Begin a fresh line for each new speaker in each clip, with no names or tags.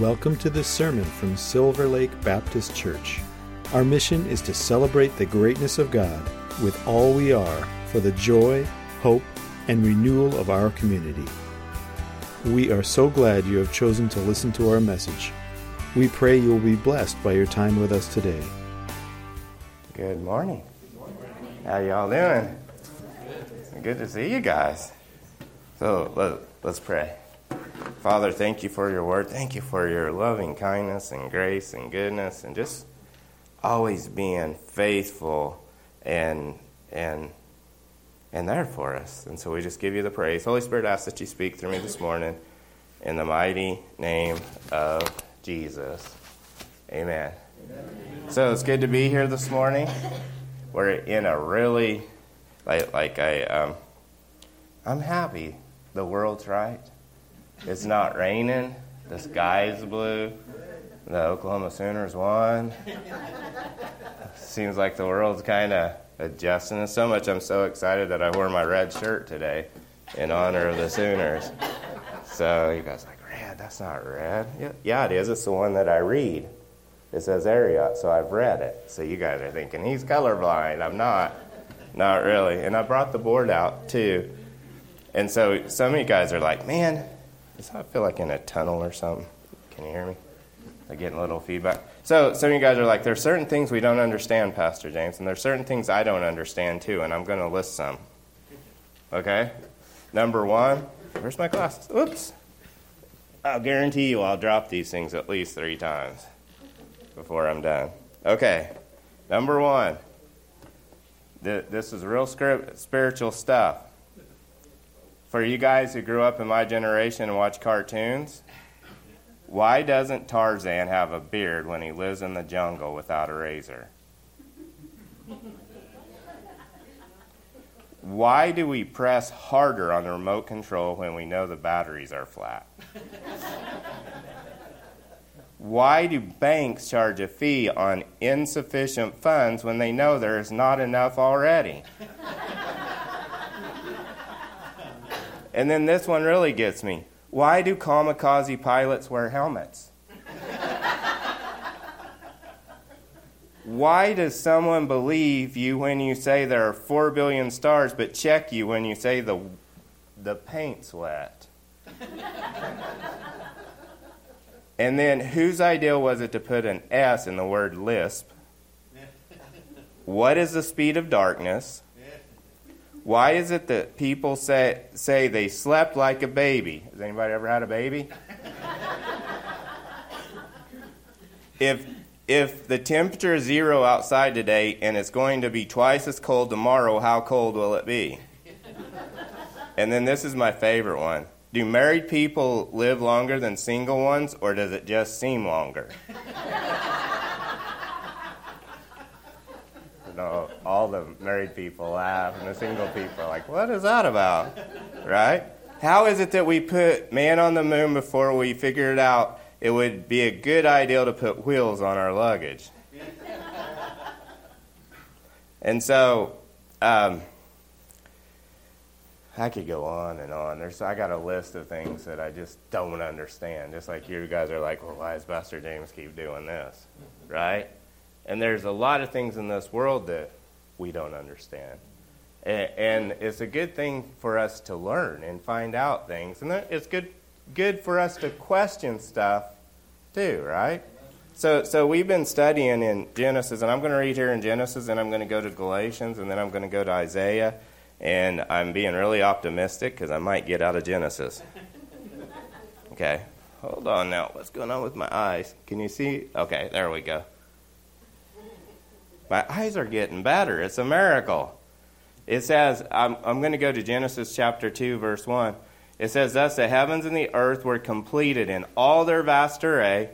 Welcome to this sermon from Silver Lake Baptist Church. Our mission is to celebrate the greatness of God with all we are for the joy, hope, and renewal of our community. We are so glad you have chosen to listen to our message. We pray you will be blessed by your time with us today.
Good morning. How y'all doing? Good to see you guys. So let, let's pray. Father, thank you for your word. Thank you for your loving kindness and grace and goodness and just always being faithful and and and there for us. And so we just give you the praise. Holy Spirit, I ask that you speak through me this morning in the mighty name of Jesus. Amen. Amen. So it's good to be here this morning. We're in a really like like I um, I'm happy. The world's right. It's not raining. The sky's blue. The Oklahoma Sooners won. Seems like the world's kind of adjusting. And so much I'm so excited that I wore my red shirt today in honor of the Sooners. So you guys like, red? That's not red. Yeah, yeah, it is. It's the one that I read. It says Ariat, so I've read it. So you guys are thinking he's colorblind. I'm not. Not really. And I brought the board out too. And so some of you guys are like, man, does that feel like in a tunnel or something? Can you hear me? I'm getting a little feedback. So some of you guys are like, there's certain things we don't understand, Pastor James, and there's certain things I don't understand too, and I'm going to list some. Okay? Number one, where's my glasses? Oops. I'll guarantee you I'll drop these things at least three times before I'm done. Okay. Number one, this is real spiritual stuff. For you guys who grew up in my generation and watch cartoons, why doesn't Tarzan have a beard when he lives in the jungle without a razor? Why do we press harder on the remote control when we know the batteries are flat? Why do banks charge a fee on insufficient funds when they know there is not enough already? And then this one really gets me. Why do kamikaze pilots wear helmets? Why does someone believe you when you say there are 4 billion stars but check you when you say the, the paint's wet? and then whose idea was it to put an S in the word lisp? What is the speed of darkness? Why is it that people say, say they slept like a baby? Has anybody ever had a baby? if, if the temperature is zero outside today and it's going to be twice as cold tomorrow, how cold will it be? and then this is my favorite one. Do married people live longer than single ones, or does it just seem longer? Know, all the married people laugh and the single people are like, what is that about? Right? How is it that we put man on the moon before we figured out it would be a good idea to put wheels on our luggage? and so, um, I could go on and on. There's, I got a list of things that I just don't understand. Just like you guys are like, well, why does Pastor James keep doing this? Right? And there's a lot of things in this world that we don't understand. And, it's a good thing for us to learn and find out things. And it's good, good for us to question stuff too, right? So, so we've been studying in Genesis, and I'm going to read here in Genesis, and I'm going to go to Galatians, and then I'm going to go to Isaiah. And I'm being really optimistic because I might get out of Genesis. Okay, hold on now. What's going on with my eyes? Can you see? Okay, there we go. My eyes are getting better. It's a miracle. It says, I'm, I'm going to go to Genesis chapter 2, verse 1. It says, Thus the heavens and the earth were completed in all their vast array.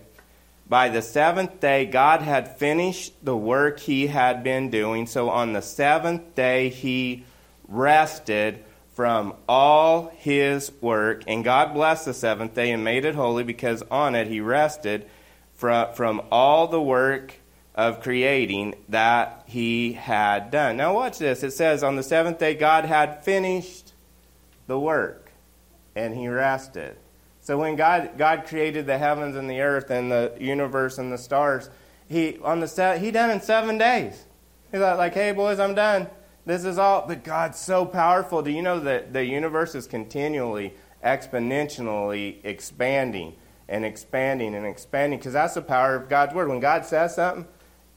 By the seventh day, God had finished the work he had been doing. So on the seventh day, he rested from all his work. And God blessed the seventh day and made it holy because on it he rested from, from all the work of creating that he had done. Now, watch this. It says, On the seventh day, God had finished the work and he rested. So when God God created the heavens and the earth and the universe and the stars, he on the he done in seven days. He's like, hey boys, I'm done. This is all. But God's so powerful. Do you know that the universe is continually, exponentially expanding and expanding and expanding? Because that's the power of God's word. When God says something,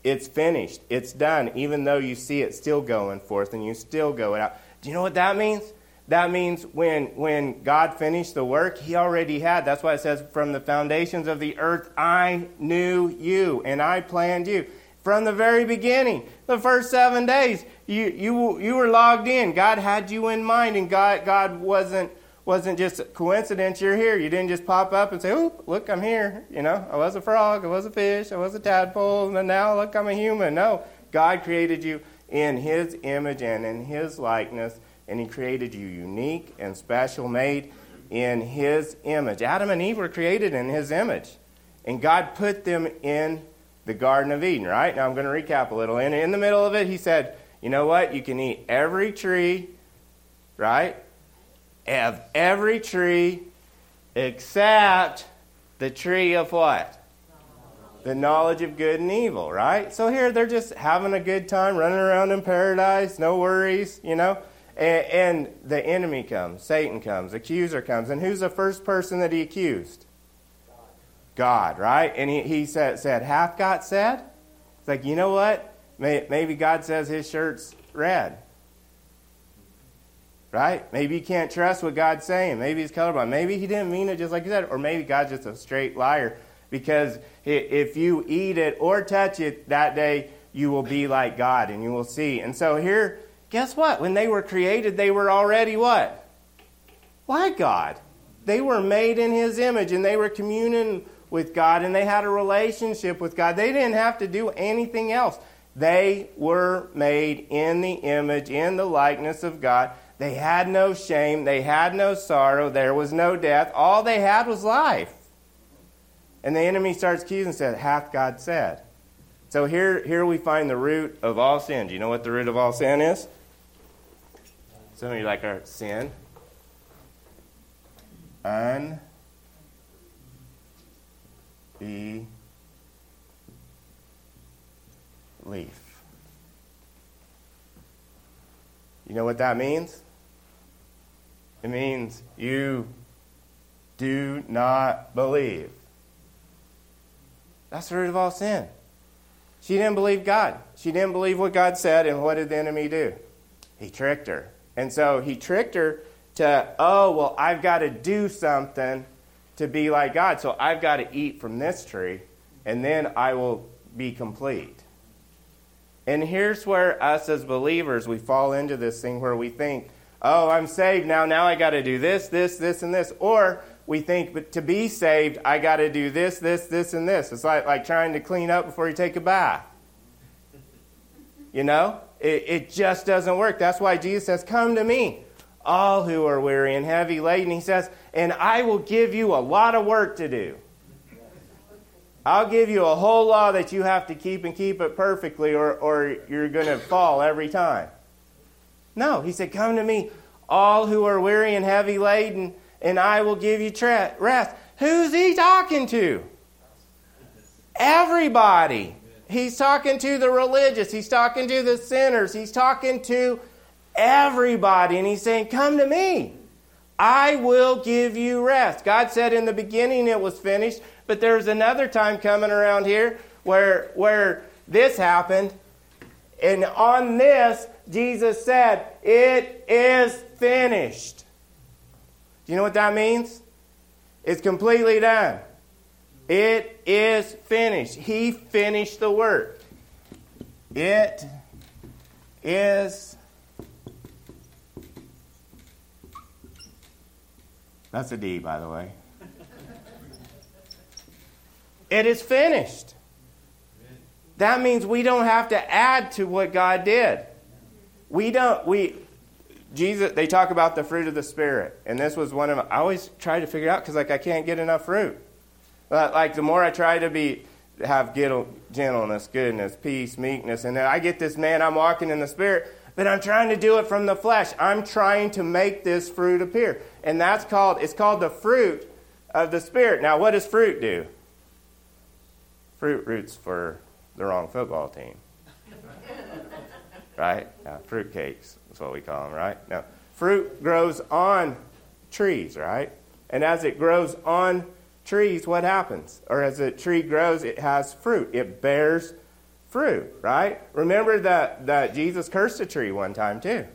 it's finished. It's done. Even though you see it still going forth and you still go out. Do you know what that means? That means when, when God finished the work, He already had. That's why it says, From the foundations of the earth, I knew you and I planned you. From the very beginning, the first seven days, you, you, you were logged in. God had you in mind, and God, God wasn't, wasn't just a coincidence you're here. You didn't just pop up and say, Oop, look, I'm here. You know, I was a frog, I was a fish, I was a tadpole, and now look, I'm a human. No, God created you in His image and in His likeness and He created you unique and special, made in His image. Adam and Eve were created in His image, and God put them in the Garden of Eden, right? Now I'm going to recap a little. And in the middle of it, He said, You know what? You can eat every tree, right? Of every tree except the tree of what? the knowledge of good and evil, right? So here they're just having a good time, running around in paradise, no worries, you know. And, and the enemy comes, Satan comes, accuser comes. And who's the first person that he accused? God, right? And he, he said, said, Hath God said? It's like, you know what? maybe God says his shirt's red. Right? Maybe you can't trust what God's saying. Maybe he's colorblind. Maybe he didn't mean it just like you said. Or maybe God's just a straight liar. Because if you eat it or touch it that day, you will be like God and you will see. And so here, guess what? When they were created, they were already what? Like God. They were made in His image and they were communing with God and they had a relationship with God. They didn't have to do anything else. They were made in the image, in the likeness of God. They had no shame. They had no sorrow. There was no death. All they had was life. And the enemy starts accusing and says, Hath God said? So here, here we find the root of all sin. Do you know what the root of all sin is? Some of you like our sin. Unbelief. You know what that means? It means you do not believe. That's the root of all sin. She didn't believe God. She didn't believe what God said, and what did the enemy do? He tricked her. And so he tricked her to, oh, well, I've got to do something to be like God. So I've got to eat from this tree, and then I will be complete. And here's where us as believers, we fall into this thing where we think, oh, I'm saved now. Now I got to do this, this, this, and this. Or we think, but to be saved, I got to do this, this, this, and this. It's like, like trying to clean up before you take a bath. You know? It, it just doesn't work. That's why Jesus says, Come to me, all who are weary and heavy laden. He says, And I will give you a lot of work to do. I'll give you a whole law that you have to keep and keep it perfectly, or, or you're going to fall every time. No, he said, Come to me, all who are weary and heavy laden, and I will give you tra- rest. Who's he talking to? Everybody. He's talking to the religious. He's talking to the sinners. He's talking to everybody. And he's saying, Come to me. I will give you rest. God said in the beginning it was finished, but there's another time coming around here where, where this happened. And on this, Jesus said, It is finished. Do you know what that means? It's completely done. It is finished. He finished the work. It is. That's a D, by the way. It is finished. That means we don't have to add to what God did. We don't, we, Jesus, they talk about the fruit of the Spirit. And this was one of, I always try to figure out because, like, I can't get enough fruit. But like the more I try to be have gentleness, goodness, peace, meekness, and then I get this man, I'm walking in the spirit, but I'm trying to do it from the flesh. I'm trying to make this fruit appear. And that's called it's called the fruit of the Spirit. Now, what does fruit do? Fruit roots for the wrong football team. Right? Now, fruit cakes is what we call them, right? Now, fruit grows on trees, right? And as it grows on trees, what happens? Or as a tree grows, it has fruit. It bears fruit, right? Remember that, that Jesus cursed a tree one time, too.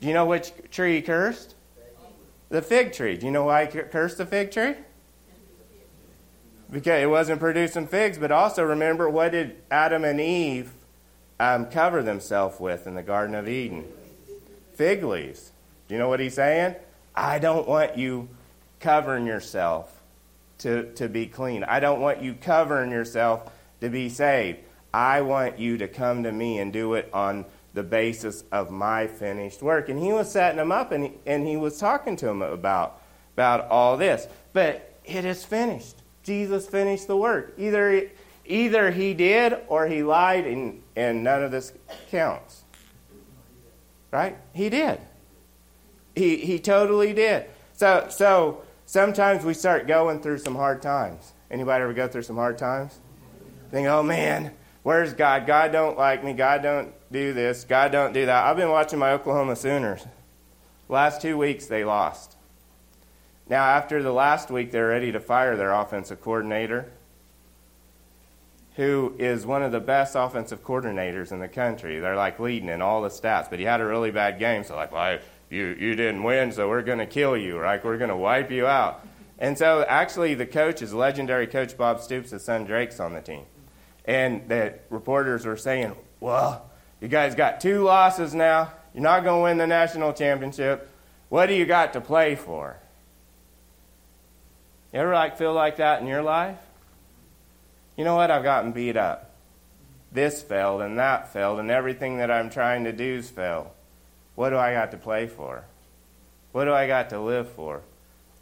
Do you know which tree he cursed? The fig tree. Do you know why he cursed the fig tree? Because it wasn't producing figs, but also remember what did Adam and Eve um, cover themselves with in the Garden of Eden? Fig leaves. Do you know what he's saying? I don't want you covering yourself to, to be clean. I don't want you covering yourself to be saved. I want you to come to me and do it on the basis of my finished work. And he was setting them up and he, and he was talking to them about, about all this. But it is finished. Jesus finished the work. Either, either he did or he lied, and, and none of this counts. Right? He did. He, he totally did. So, so sometimes we start going through some hard times. Anybody ever go through some hard times? Think, oh man, where's God? God don't like me. God don't do this. God don't do that. I've been watching my Oklahoma Sooners. Last two weeks they lost. Now, after the last week, they're ready to fire their offensive coordinator, who is one of the best offensive coordinators in the country. They're like leading in all the stats, but he had a really bad game, so like, well, you, you didn't win, so we're going to kill you, right? We're going to wipe you out. And so, actually, the coach is legendary coach Bob Stoops' his son Drake's on the team. And the reporters were saying, Well, you guys got two losses now. You're not going to win the national championship. What do you got to play for? You ever like feel like that in your life? You know what? I've gotten beat up. This failed and that failed, and everything that I'm trying to do's failed. What do I got to play for? What do I got to live for?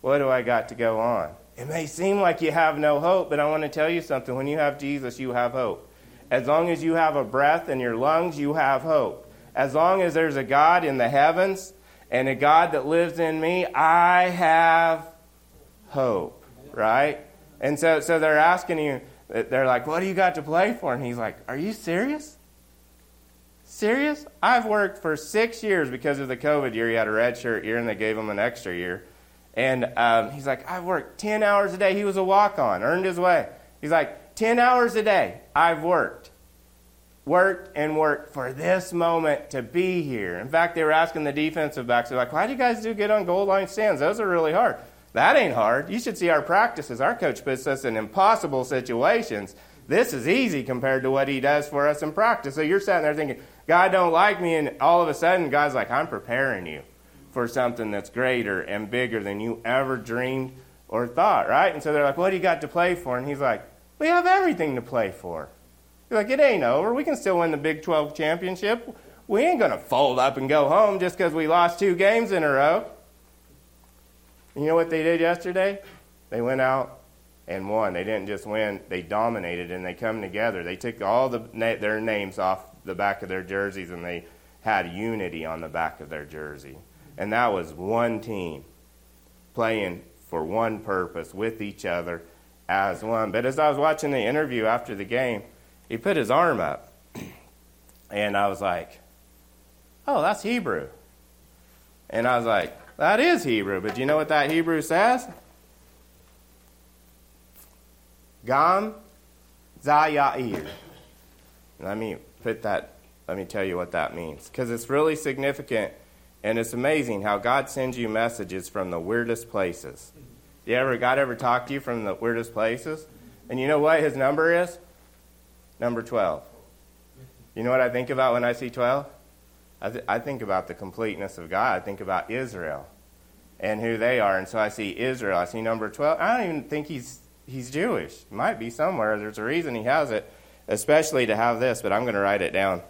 What do I got to go on? It may seem like you have no hope, but I want to tell you something. When you have Jesus, you have hope. As long as you have a breath in your lungs, you have hope. As long as there's a God in the heavens and a God that lives in me, I have hope, right? And so, so they're asking you, they're like, what do you got to play for? And he's like, are you serious? Serious? I've worked for six years because of the COVID year. He had a red shirt year, and they gave him an extra year. And um, he's like, I've worked 10 hours a day. He was a walk on, earned his way. He's like, 10 hours a day, I've worked. Worked and worked for this moment to be here. In fact, they were asking the defensive backs, they're like, why do you guys do good on goal line stands? Those are really hard. That ain't hard. You should see our practices. Our coach puts us in impossible situations. This is easy compared to what he does for us in practice. So you're sitting there thinking, God don't like me, and all of a sudden, God's like, I'm preparing you for something that's greater and bigger than you ever dreamed or thought, right? And so they're like, What do you got to play for? And he's like, We have everything to play for. He's like, It ain't over. We can still win the Big 12 championship. We ain't going to fold up and go home just because we lost two games in a row. You know what they did yesterday? They went out and won. They didn't just win, they dominated and they come together. They took all the, their names off the back of their jerseys and they had unity on the back of their jersey. And that was one team playing for one purpose with each other as one. But as I was watching the interview after the game, he put his arm up. And I was like, oh, that's Hebrew. And I was like, that is Hebrew. But do you know what that Hebrew says? Gam Zayair. Let me put that, let me tell you what that means. Because it's really significant and it's amazing how God sends you messages from the weirdest places. You ever, God ever talked to you from the weirdest places? And you know what his number is? Number 12. You know what I think about when I see 12? I, th- I think about the completeness of God. I think about Israel and who they are. And so I see Israel. I see number 12. I don't even think he's, he's Jewish. Might be somewhere. There's a reason he has it especially to have this, but I'm going to write it down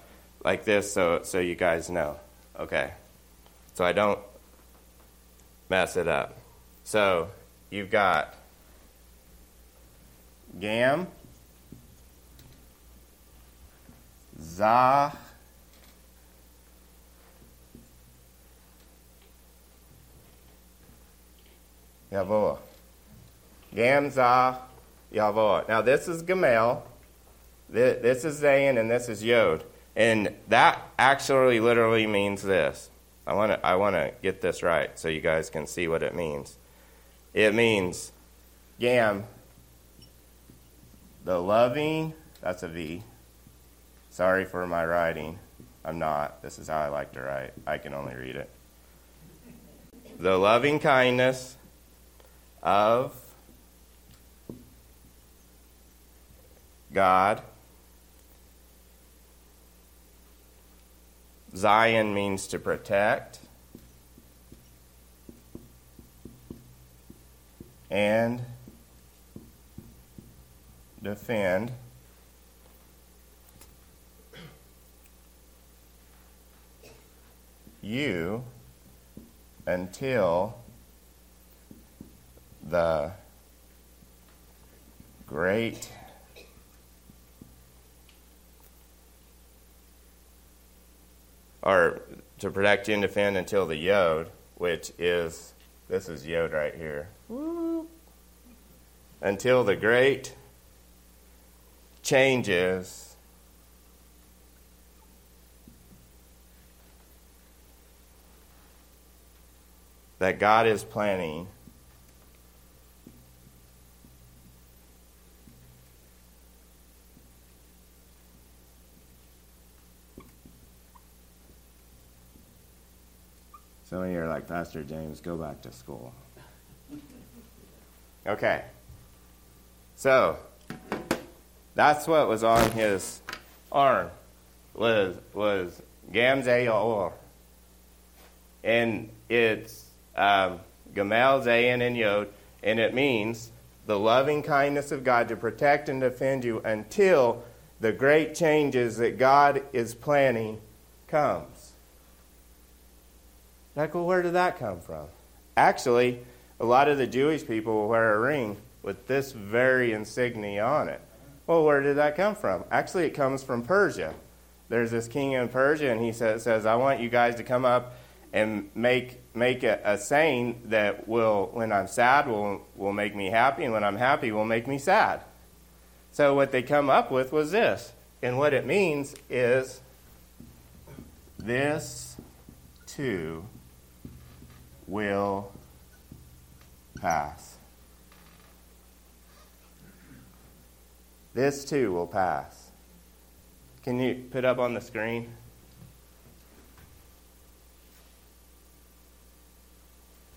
like this so, so you guys know. Okay. So I don't mess it up. So you've got Gam, Zah, Yavoah. Gamza Yavor. Now this is Gamel, this is Zayin, and this is Yod. And that actually literally means this. I want to I want to get this right so you guys can see what it means. It means Gam, the loving, that's a V. Sorry for my writing. I'm not. This is how I like to write. I can only read it. The loving kindness of God. Zion means to protect. And defend. You until the great or to protect and defend until the yod, which is this is yod right here. Until the great changes that God is planning Some of you are like, Pastor James, go back to school. Okay. So, that's what was on his arm, was, was Gamze And it's um, Gamel, Zayin, and Yod, and it means the loving kindness of God to protect and defend you until the great changes that God is planning comes. Like, well, where did that come from? Actually, a lot of the Jewish people wear a ring with this very insignia on it. Well, where did that come from? Actually, it comes from Persia. There's this king in Persia, and he says, says I want you guys to come up and make make a, a, saying that will, when I'm sad, will will make me happy, and when I'm happy, will make me sad. So what they come up with was this, and what it means is this too will pass. This too will pass. Can you put up on the screen?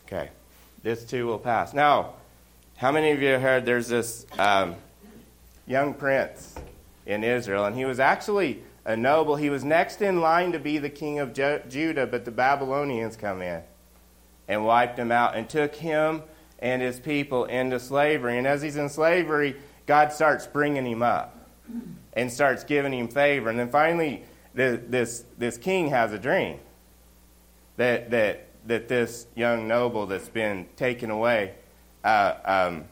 Okay. This too will pass. Now, how many of you heard there's this um, young prince in Israel, and he was actually a noble. He was next in line to be the king of Judah, but the Babylonians come in and wiped him out and took him and his people into slavery. And as he's in slavery, God starts bringing him up and starts giving him favor. And then finally, this, this king has a dream that, that, that this young noble that's been taken away, uh, um,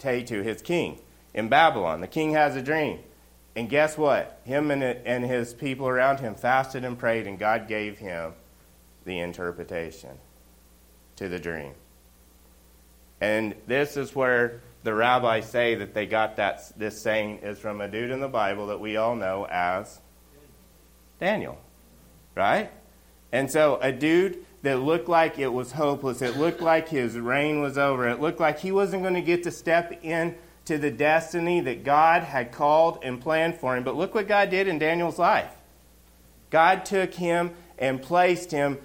to his king in Babylon. The king has a dream. And guess what? Him and, and his people around him fasted and prayed, and God gave him the interpretation to the dream. And this is where the rabbis say that they got that this saying is from a dude in the Bible that we all know as Daniel. Right? And so a dude that looked like it was hopeless, it looked like his reign was over, it looked like he wasn't going to get to step in to the destiny that God had called and planned for him. But look what God did in Daniel's life. God took him and placed him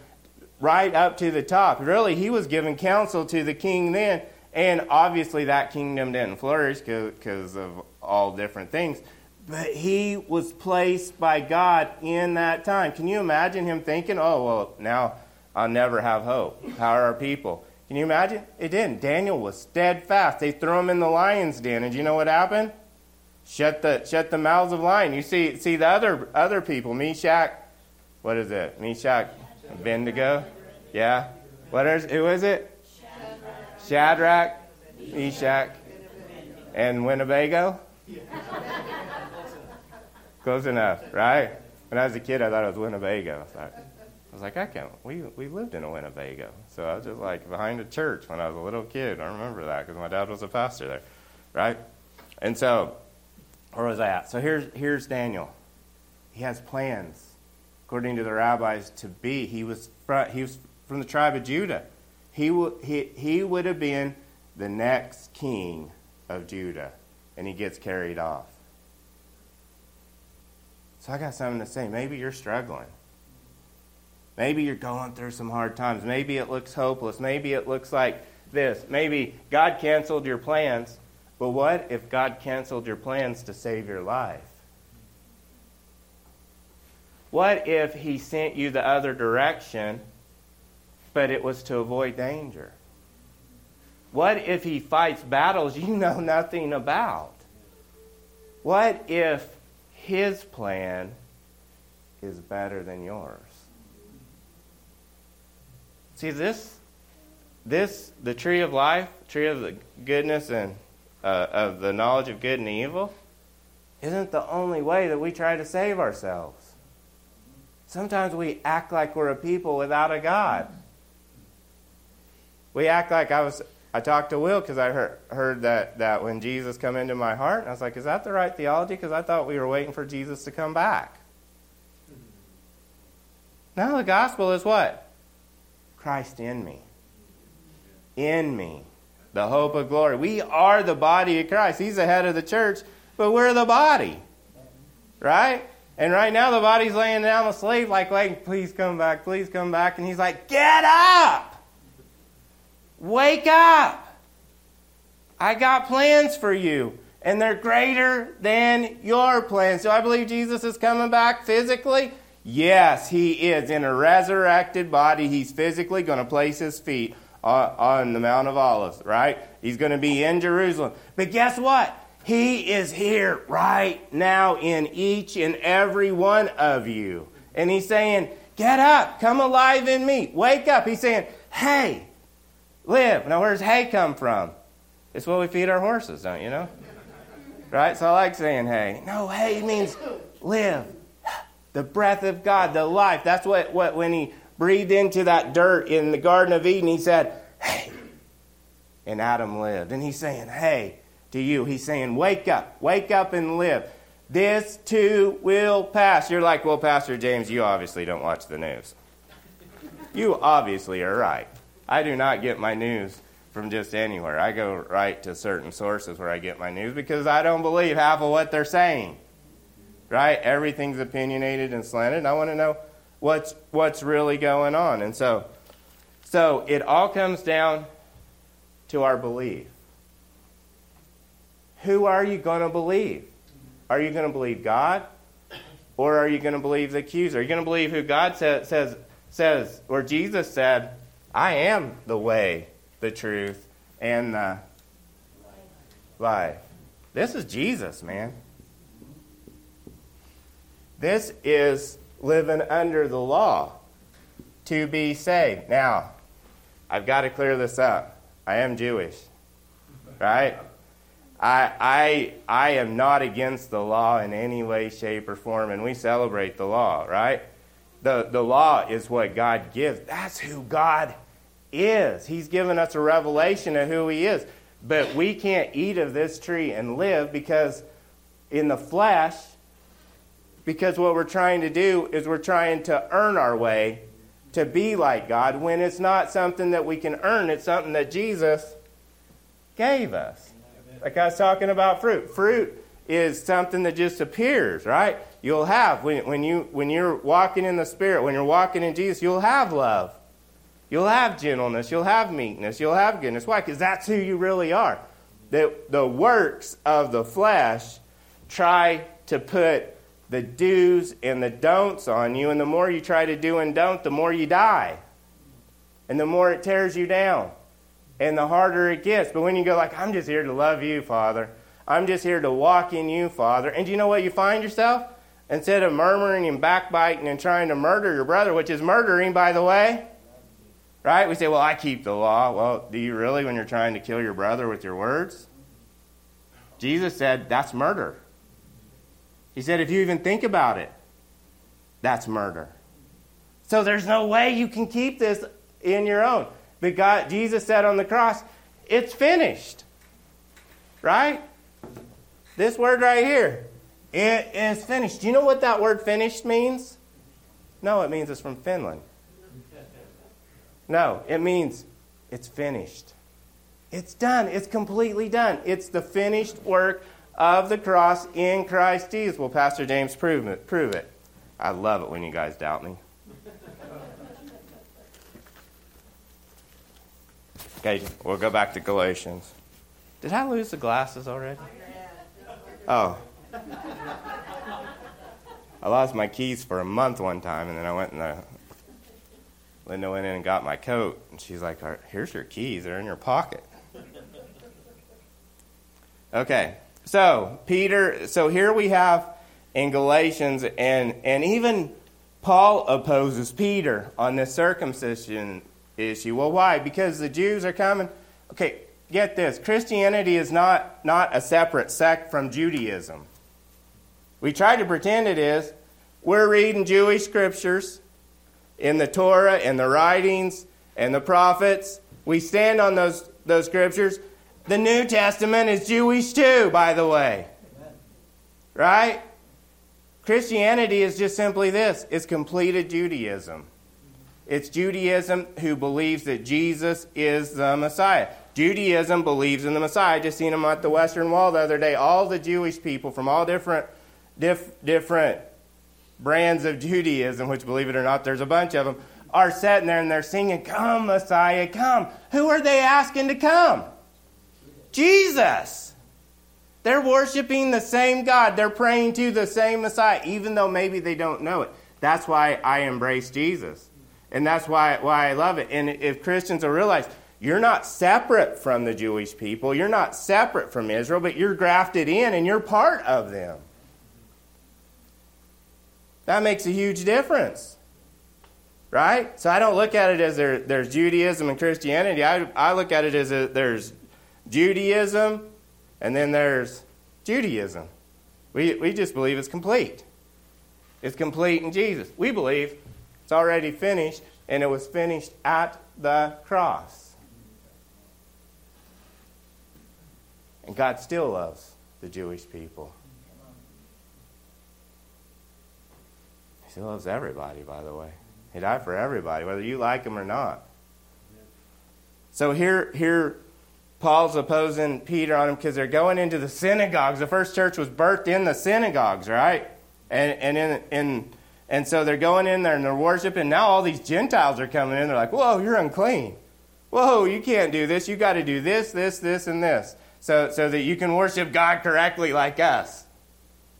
right up to the top. Really, he was giving counsel to the king then, and obviously that kingdom didn't flourish because of all different things. But he was placed by God in that time. Can you imagine him thinking, oh, well, now I'll never have hope? How are our people? Can you imagine? It didn't. Daniel was steadfast. They threw him in the lion's den, and you know what happened? Shut the shut the mouths of lions. You see see the other other people, Meshach, what is it? Meshach, Abednego. Yeah? What is, who is it? Shadrach, Meshach, and Winnebago? Close enough, right? When I was a kid, I thought it was Winnebago. I thought, I was like, I can't. We we lived in a Winnebago, so I was just like behind a church when I was a little kid. I remember that because my dad was a pastor there, right? And so, where was I at? So here's here's Daniel. He has plans, according to the rabbis, to be. He was from, he was from the tribe of Judah. He he he would have been the next king of Judah, and he gets carried off. So I got something to say. Maybe you're struggling. Maybe you're going through some hard times. Maybe it looks hopeless. Maybe it looks like this. Maybe God canceled your plans. But what if God canceled your plans to save your life? What if He sent you the other direction, but it was to avoid danger? What if He fights battles you know nothing about? What if His plan is better than yours? See, this, this, the tree of life, tree of the goodness and uh, of the knowledge of good and evil, isn't the only way that we try to save ourselves. Sometimes we act like we're a people without a God. We act like I was. I talked to Will because I heard, heard that, that when Jesus come into my heart, and I was like, "Is that the right theology?" Because I thought we were waiting for Jesus to come back. Now the gospel is what Christ in me. In me. The hope of glory. We are the body of Christ. He's the head of the church, but we're the body. Right? And right now the body's laying down asleep, like, like, please come back, please come back. And he's like, get up! Wake up! I got plans for you, and they're greater than your plans. Do I believe Jesus is coming back physically? Yes, he is. In a resurrected body, he's physically going to place his feet on, on the Mount of Olives, right? He's going to be in Jerusalem. But guess what? He is here right now in each and every one of you. And he's saying, Get up, come alive in me, wake up. He's saying, Hey, live. Now, where's hay come from? It's what we feed our horses, don't you know? Right? So I like saying hey. No, hay means live the breath of God, the life. That's what, what when he breathed into that dirt in the Garden of Eden, he said, Hey. And Adam lived. And he's saying, Hey, to you. He's saying, Wake up, wake up and live. This too will pass. You're like, Well, Pastor James, you obviously don't watch the news. You obviously are right. I do not get my news from just anywhere. I go right to certain sources where I get my news because I don't believe half of what they're saying right? Everything's opinionated and slanted. And I want to know what's what's really going on. And so so it all comes down to our belief. Who are you going to believe? Are you going to believe God? Or are you going to believe the accuser? Are you going to believe who God says, says, says, or Jesus said, I am the way, the truth, and the life? This is Jesus, man. This is living under the law to be saved. Now, I've got to clear this up. I am Jewish, right? I, I, I am not against the law in any way, shape, or form, and we celebrate the law, right? The, the law is what God gives. That's who God is. He's given us a revelation of who He is. But we can't eat of this tree and live because in the flesh, because what we're trying to do is we're trying to earn our way to be like God when it's not something that we can earn, it's something that Jesus gave us. Like I was talking about fruit. Fruit is something that just appears, right? You'll have when, when you when you're walking in the spirit, when you're walking in Jesus, you'll have love. You'll have gentleness, you'll have meekness, you'll have goodness. Why? Because that's who you really are. The, the works of the flesh try to put the do's and the don'ts on you, and the more you try to do and don't, the more you die. And the more it tears you down. And the harder it gets. But when you go like, I'm just here to love you, Father. I'm just here to walk in you, Father. And do you know what you find yourself? Instead of murmuring and backbiting and trying to murder your brother, which is murdering, by the way, right? We say, well, I keep the law. Well, do you really when you're trying to kill your brother with your words? Jesus said that's murder. He said, if you even think about it, that's murder. So there's no way you can keep this in your own. But God, Jesus said on the cross, it's finished. Right? This word right here, it is finished. Do you know what that word finished means? No, it means it's from Finland. No, it means it's finished. It's done. It's completely done. It's the finished work of the cross in Christ Jesus. Well, Pastor James, prove it. Prove it. I love it when you guys doubt me. Okay, we'll go back to Galatians. Did I lose the glasses already? Oh. I lost my keys for a month one time, and then I went and the, Linda went in and got my coat, and she's like, "Here's your keys. They're in your pocket." Okay, so Peter. So here we have in Galatians, and and even Paul opposes Peter on this circumcision issue. Well, why? Because the Jews are coming. Okay, get this Christianity is not, not a separate sect from Judaism. We try to pretend it is. We're reading Jewish scriptures in the Torah and the writings and the prophets. We stand on those, those scriptures. The New Testament is Jewish too, by the way. Right? Christianity is just simply this it's completed Judaism. It's Judaism who believes that Jesus is the Messiah. Judaism believes in the Messiah. I just seen them at the Western Wall the other day. All the Jewish people from all different, diff, different brands of Judaism, which believe it or not, there's a bunch of them, are sitting there and they're singing, Come, Messiah, come. Who are they asking to come? Jesus. They're worshiping the same God. They're praying to the same Messiah, even though maybe they don't know it. That's why I embrace Jesus. And that's why, why I love it. And if Christians will realize you're not separate from the Jewish people, you're not separate from Israel, but you're grafted in and you're part of them. That makes a huge difference. Right? So I don't look at it as there, there's Judaism and Christianity. I, I look at it as a, there's Judaism and then there's Judaism. We, we just believe it's complete. It's complete in Jesus. We believe it's already finished, and it was finished at the cross. And God still loves the Jewish people. He still loves everybody, by the way. He died for everybody, whether you like him or not. So here, here Paul's opposing Peter on him because they're going into the synagogues. The first church was birthed in the synagogues, right? And, and in, in and so they're going in there and they're worshiping. Now all these Gentiles are coming in. They're like, whoa, you're unclean. Whoa, you can't do this. You got to do this, this, this, and this. So, so that you can worship God correctly like us.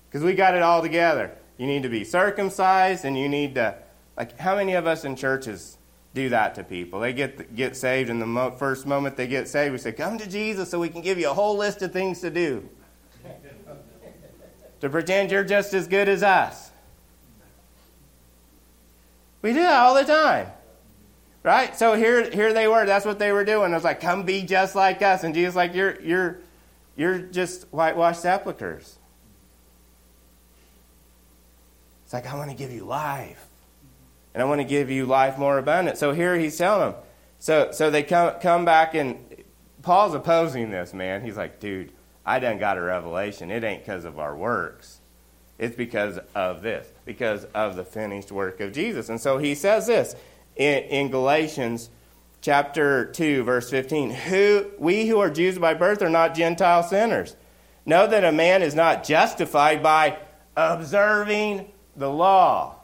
Because we got it all together. You need to be circumcised and you need to, like, how many of us in churches do that to people? They get, get saved, and the mo- first moment they get saved, we say, Come to Jesus so we can give you a whole list of things to do. to pretend you're just as good as us. We do that all the time. Right? So here, here they were. That's what they were doing. It was like, come be just like us. And Jesus like, you're, you're, you're just whitewashed sepulchres. It's like, I want to give you life. And I want to give you life more abundant. So here he's telling them. So, so they come, come back and Paul's opposing this, man. He's like, dude, I done got a revelation. It ain't because of our works. It's because of this, because of the finished work of Jesus. And so he says this in, in Galatians chapter 2, verse 15 who, We who are Jews by birth are not Gentile sinners. Know that a man is not justified by observing the law.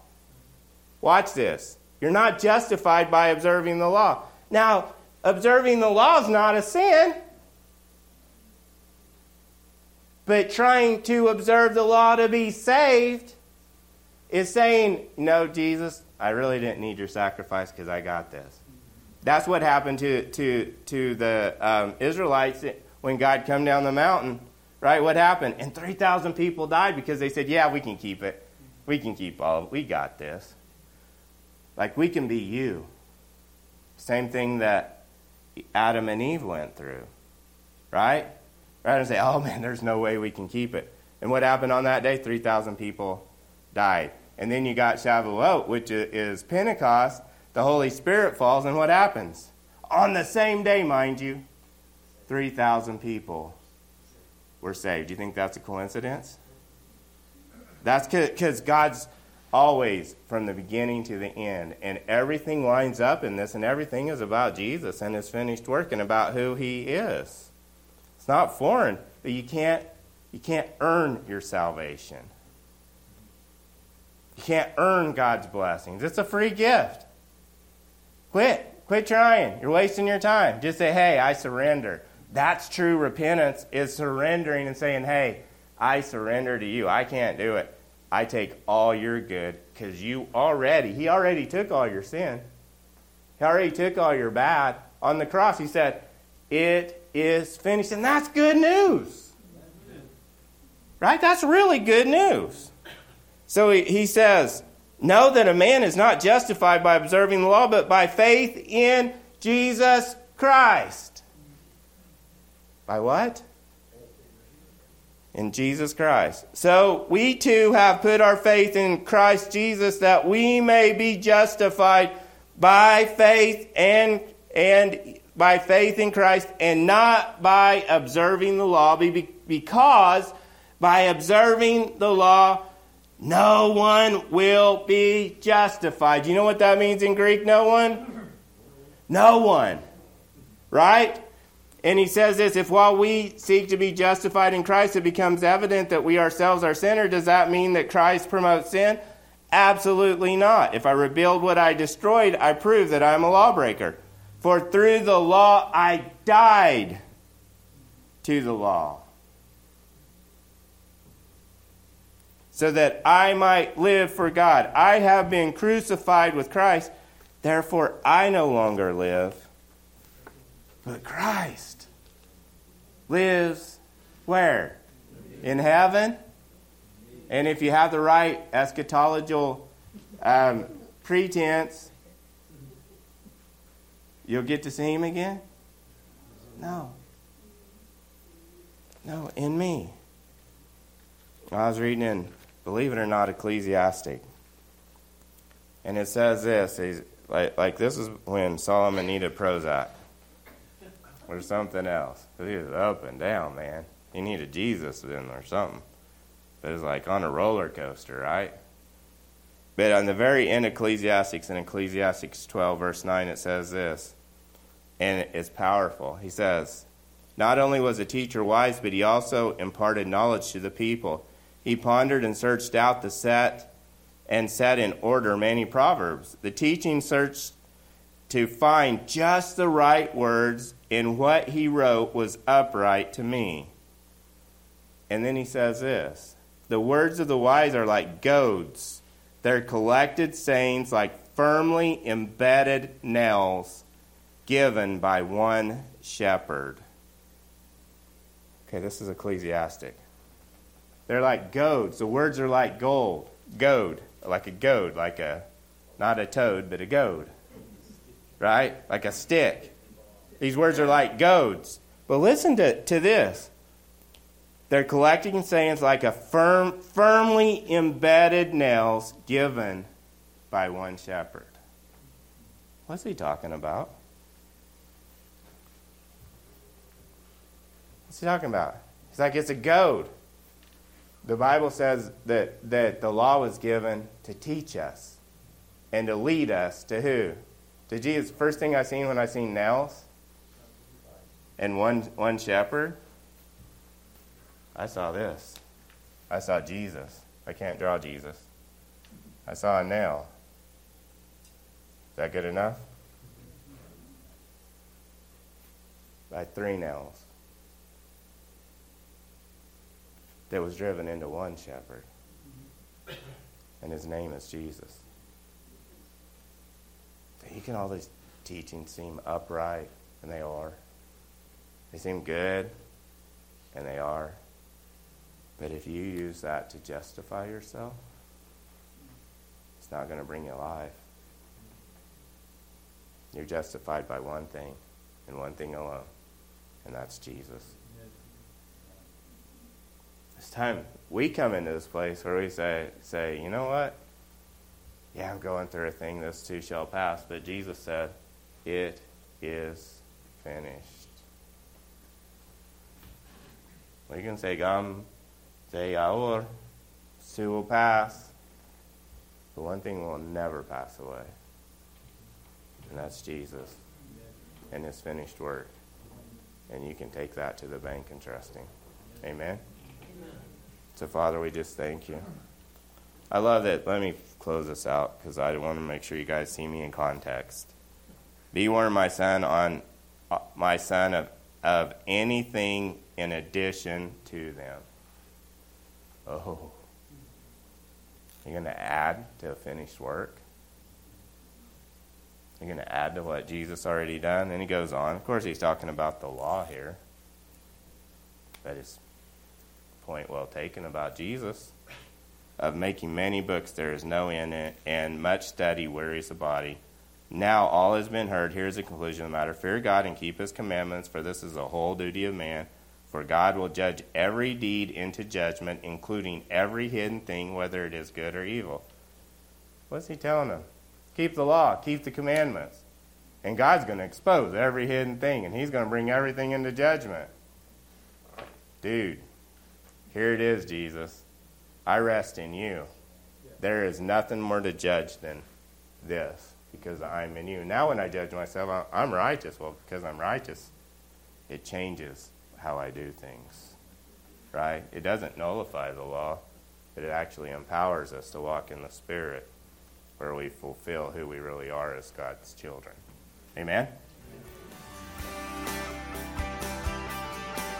Watch this. You're not justified by observing the law. Now, observing the law is not a sin. But trying to observe the law to be saved is saying, No, Jesus, I really didn't need your sacrifice because I got this. That's what happened to, to, to the um, Israelites when God come down the mountain, right? What happened? And 3,000 people died because they said, Yeah, we can keep it. We can keep all We got this. Like, we can be you. Same thing that Adam and Eve went through, right? Right? And say, oh man, there's no way we can keep it. And what happened on that day? 3,000 people died. And then you got Shavuot, which is Pentecost. The Holy Spirit falls, and what happens? On the same day, mind you, 3,000 people were saved. Do you think that's a coincidence? That's because God's always from the beginning to the end. And everything lines up in this, and everything is about Jesus and his finished work and about who he is. It's not foreign, but you can't, you can't earn your salvation. You can't earn God's blessings. It's a free gift. Quit. Quit trying. You're wasting your time. Just say, hey, I surrender. That's true repentance, is surrendering and saying, hey, I surrender to you. I can't do it. I take all your good because you already, he already took all your sin. He already took all your bad. On the cross, he said, It is finished. And that's good news. Right? That's really good news. So he, he says, Know that a man is not justified by observing the law, but by faith in Jesus Christ. By what? in Jesus Christ. So we too have put our faith in Christ Jesus that we may be justified by faith and and by faith in Christ and not by observing the law because by observing the law no one will be justified. You know what that means in Greek? No one? No one. Right? And he says this if while we seek to be justified in Christ, it becomes evident that we ourselves are sinners, does that mean that Christ promotes sin? Absolutely not. If I rebuild what I destroyed, I prove that I am a lawbreaker. For through the law I died to the law. So that I might live for God. I have been crucified with Christ, therefore I no longer live but Christ lives where? In heaven. And if you have the right eschatological um, pretense, you'll get to see him again? No. No, in me. I was reading in, believe it or not, Ecclesiastic. And it says this, like, like this is when Solomon needed Prozac or something else. He was up and down, man. He needed Jesus then or something. But it's like on a roller coaster, right? But on the very end of Ecclesiastics, in Ecclesiastics 12, verse 9, it says this, and it's powerful. He says, Not only was the teacher wise, but he also imparted knowledge to the people. He pondered and searched out the set and set in order many proverbs. The teaching searched to find just the right words in what he wrote was upright to me. And then he says this The words of the wise are like goads, their collected sayings like firmly embedded nails given by one shepherd. Okay, this is ecclesiastic. They're like goads. The words are like gold. Goad, like a goad, like a, not a toad, but a goad right? Like a stick. These words are like goads. But listen to, to this. They're collecting sayings like a firm, firmly embedded nails given by one shepherd. What's he talking about? What's he talking about? He's like, it's a goad. The Bible says that, that the law was given to teach us and to lead us to who? To Jesus, first thing I seen when I seen nails and one one shepherd, I saw this. I saw Jesus. I can't draw Jesus. I saw a nail. Is that good enough? By three nails that was driven into one shepherd. And his name is Jesus you can all these teachings seem upright, and they are. They seem good, and they are. But if you use that to justify yourself, it's not going to bring you life. You're justified by one thing, and one thing alone, and that's Jesus. It's time we come into this place where we say, say, you know what? Yeah, I'm going through a thing, this too shall pass. But Jesus said, It is finished. We can say, Gam, say, Aur, too will pass. But one thing will never pass away, and that's Jesus and his finished work. And you can take that to the bank and trust him. Amen? So, Father, we just thank you. I love that. Let me close this out because I want to make sure you guys see me in context. Be warned, my son, on uh, my son of, of anything in addition to them. Oh. You're going to add to finished work? You're going to add to what Jesus already done? And he goes on. Of course, he's talking about the law here. But his point well taken about Jesus. Of making many books, there is no end, and much study wearies the body. Now all has been heard. Here's the conclusion of the matter Fear God and keep his commandments, for this is the whole duty of man. For God will judge every deed into judgment, including every hidden thing, whether it is good or evil. What's he telling them? Keep the law, keep the commandments. And God's going to expose every hidden thing, and he's going to bring everything into judgment. Dude, here it is, Jesus. I rest in you. There is nothing more to judge than this because I'm in you. Now, when I judge myself, I'm righteous. Well, because I'm righteous, it changes how I do things, right? It doesn't nullify the law, but it actually empowers us to walk in the Spirit where we fulfill who we really are as God's children. Amen?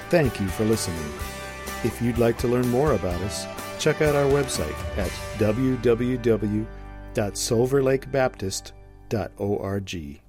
Thank you for listening. If you'd like to learn more about us, check out our website at www.silverlakebaptist.org.